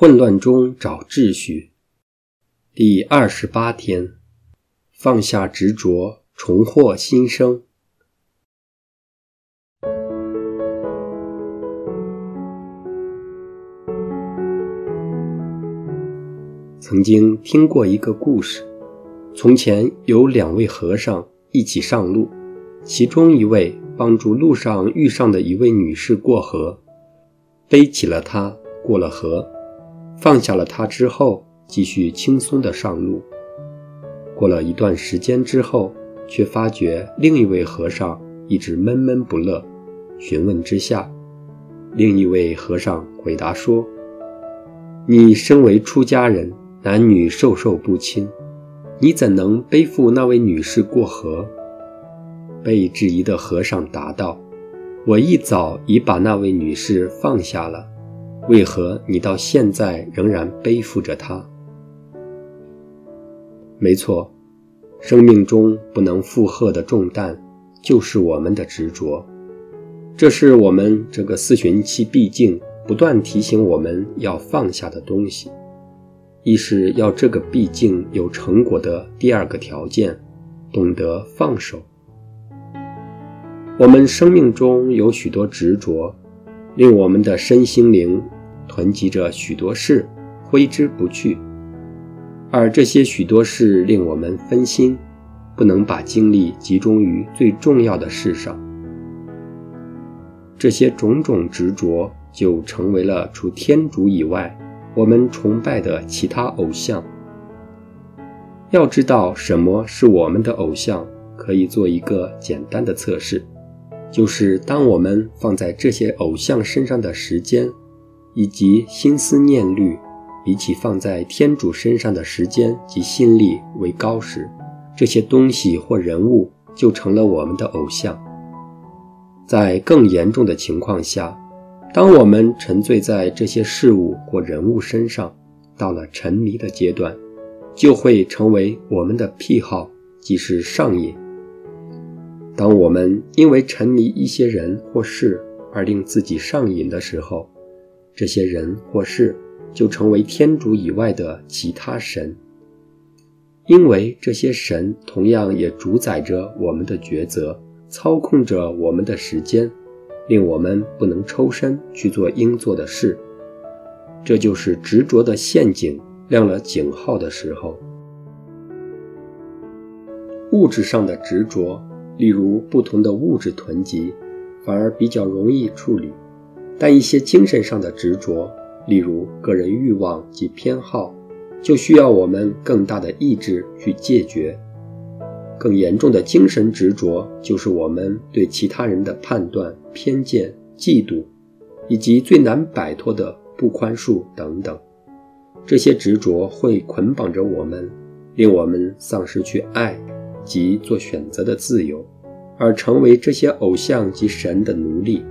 混乱中找秩序。第二十八天，放下执着，重获新生。曾经听过一个故事：从前有两位和尚一起上路，其中一位帮助路上遇上的一位女士过河，背起了她过了河，放下了她之后，继续轻松地上路。过了一段时间之后，却发觉另一位和尚一直闷闷不乐。询问之下，另一位和尚回答说：“你身为出家人。”男女授受不亲，你怎能背负那位女士过河？被质疑的和尚答道：“我一早已把那位女士放下了，为何你到现在仍然背负着她？”没错，生命中不能负荷的重担，就是我们的执着。这是我们这个四旬期毕竟不断提醒我们要放下的东西。一是要这个毕竟有成果的第二个条件，懂得放手。我们生命中有许多执着，令我们的身心灵囤积着许多事，挥之不去。而这些许多事令我们分心，不能把精力集中于最重要的事上。这些种种执着，就成为了除天主以外。我们崇拜的其他偶像，要知道什么是我们的偶像，可以做一个简单的测试，就是当我们放在这些偶像身上的时间，以及心思念虑，比起放在天主身上的时间及心力为高时，这些东西或人物就成了我们的偶像。在更严重的情况下。当我们沉醉在这些事物或人物身上，到了沉迷的阶段，就会成为我们的癖好，即是上瘾。当我们因为沉迷一些人或事而令自己上瘾的时候，这些人或事就成为天主以外的其他神，因为这些神同样也主宰着我们的抉择，操控着我们的时间。令我们不能抽身去做应做的事，这就是执着的陷阱亮了警号的时候。物质上的执着，例如不同的物质囤积，反而比较容易处理；但一些精神上的执着，例如个人欲望及偏好，就需要我们更大的意志去戒绝。更严重的精神执着，就是我们对其他人的判断、偏见、嫉妒，以及最难摆脱的不宽恕等等。这些执着会捆绑着我们，令我们丧失去爱及做选择的自由，而成为这些偶像及神的奴隶。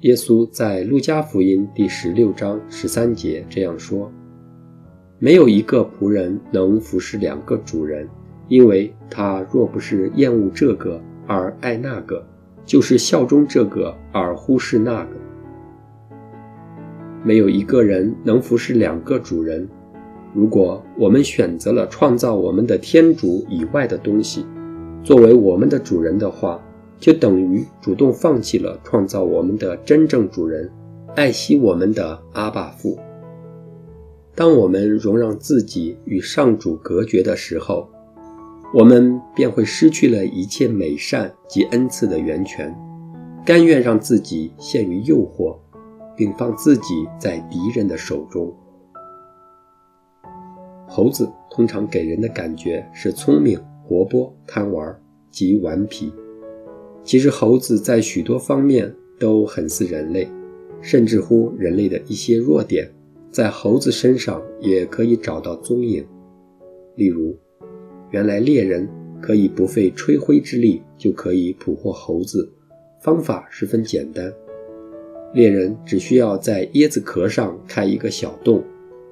耶稣在路加福音第十六章十三节这样说。没有一个仆人能服侍两个主人，因为他若不是厌恶这个而爱那个，就是效忠这个而忽视那个。没有一个人能服侍两个主人。如果我们选择了创造我们的天主以外的东西作为我们的主人的话，就等于主动放弃了创造我们的真正主人，爱惜我们的阿爸父。当我们容让自己与上主隔绝的时候，我们便会失去了一切美善及恩赐的源泉，甘愿让自己陷于诱惑，并放自己在敌人的手中。猴子通常给人的感觉是聪明、活泼、贪玩及顽皮。其实，猴子在许多方面都很似人类，甚至乎人类的一些弱点。在猴子身上也可以找到踪影，例如，原来猎人可以不费吹灰之力就可以捕获猴子，方法十分简单。猎人只需要在椰子壳上开一个小洞，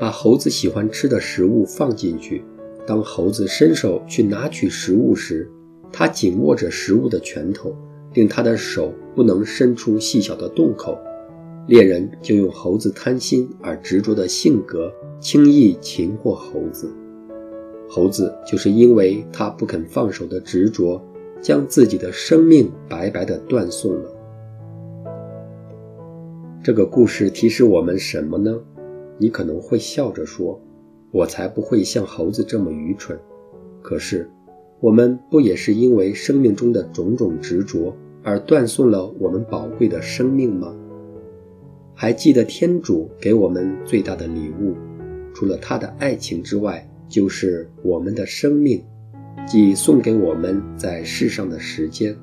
把猴子喜欢吃的食物放进去。当猴子伸手去拿取食物时，他紧握着食物的拳头，令他的手不能伸出细小的洞口。猎人就用猴子贪心而执着的性格，轻易擒获猴子。猴子就是因为他不肯放手的执着，将自己的生命白白的断送了。这个故事提示我们什么呢？你可能会笑着说：“我才不会像猴子这么愚蠢。”可是，我们不也是因为生命中的种种执着而断送了我们宝贵的生命吗？还记得天主给我们最大的礼物，除了他的爱情之外，就是我们的生命，即送给我们在世上的时间。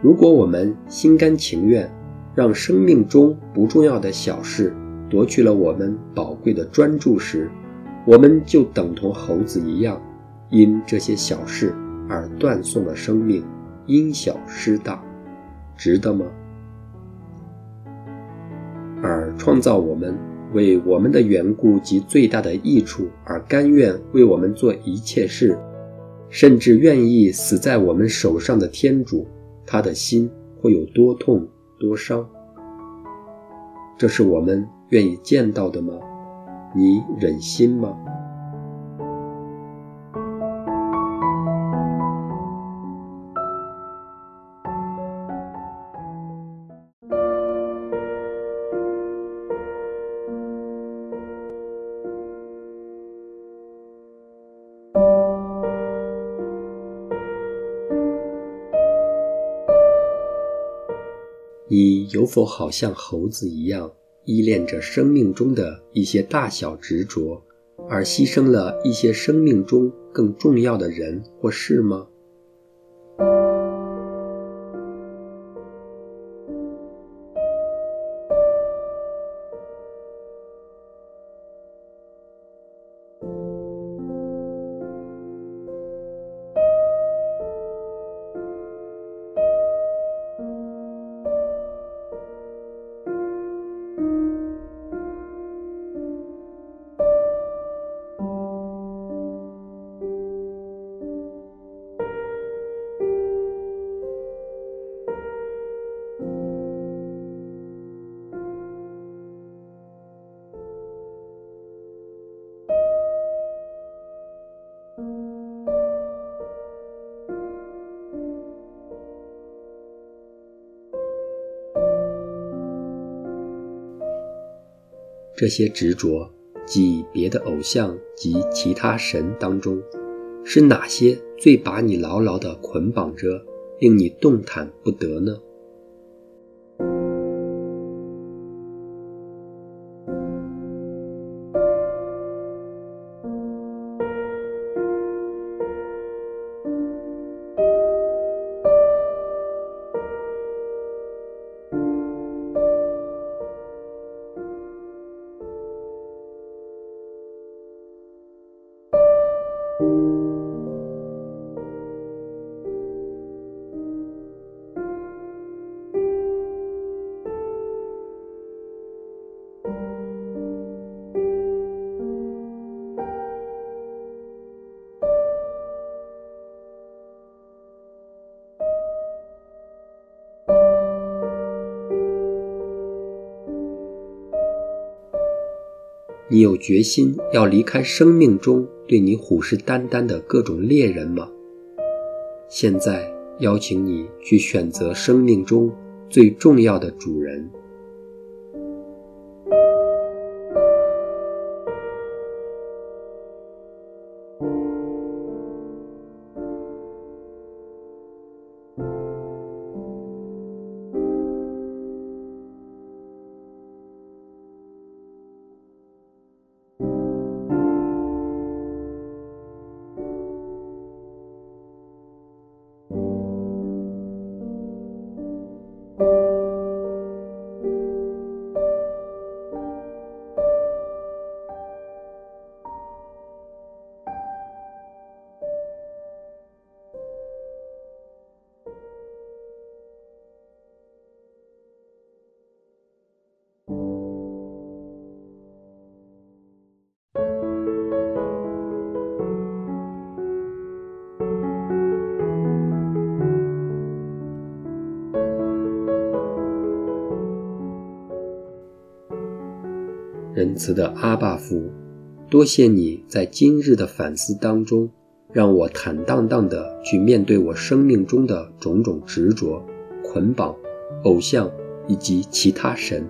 如果我们心甘情愿，让生命中不重要的小事夺去了我们宝贵的专注时，我们就等同猴子一样，因这些小事而断送了生命，因小失大，值得吗？而创造我们，为我们的缘故及最大的益处而甘愿为我们做一切事，甚至愿意死在我们手上的天主，他的心会有多痛多伤？这是我们愿意见到的吗？你忍心吗？有否好像猴子一样依恋着生命中的一些大小执着，而牺牲了一些生命中更重要的人或事吗？这些执着，即别的偶像及其他神当中，是哪些最把你牢牢地捆绑着，令你动弹不得呢？你有决心要离开生命中对你虎视眈眈的各种猎人吗？现在邀请你去选择生命中最重要的主人。仁慈的阿爸父，多谢你在今日的反思当中，让我坦荡荡地去面对我生命中的种种执着、捆绑、偶像以及其他神。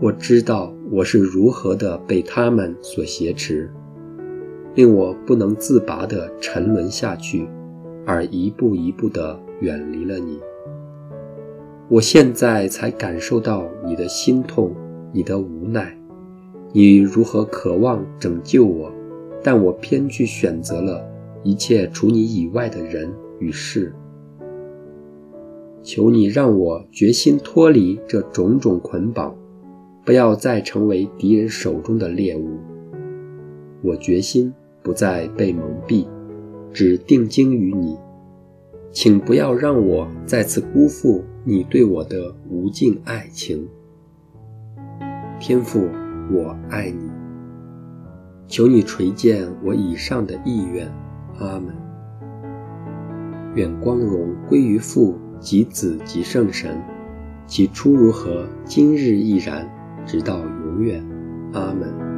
我知道我是如何的被他们所挟持，令我不能自拔地沉沦下去，而一步一步地远离了你。我现在才感受到你的心痛。你的无奈，你如何渴望拯救我，但我偏去选择了一切除你以外的人与事。求你让我决心脱离这种种捆绑，不要再成为敌人手中的猎物。我决心不再被蒙蔽，只定睛于你。请不要让我再次辜负你对我的无尽爱情。天父，我爱你。求你垂见我以上的意愿，阿门。愿光荣归于父及子及圣神，起初如何，今日亦然，直到永远，阿门。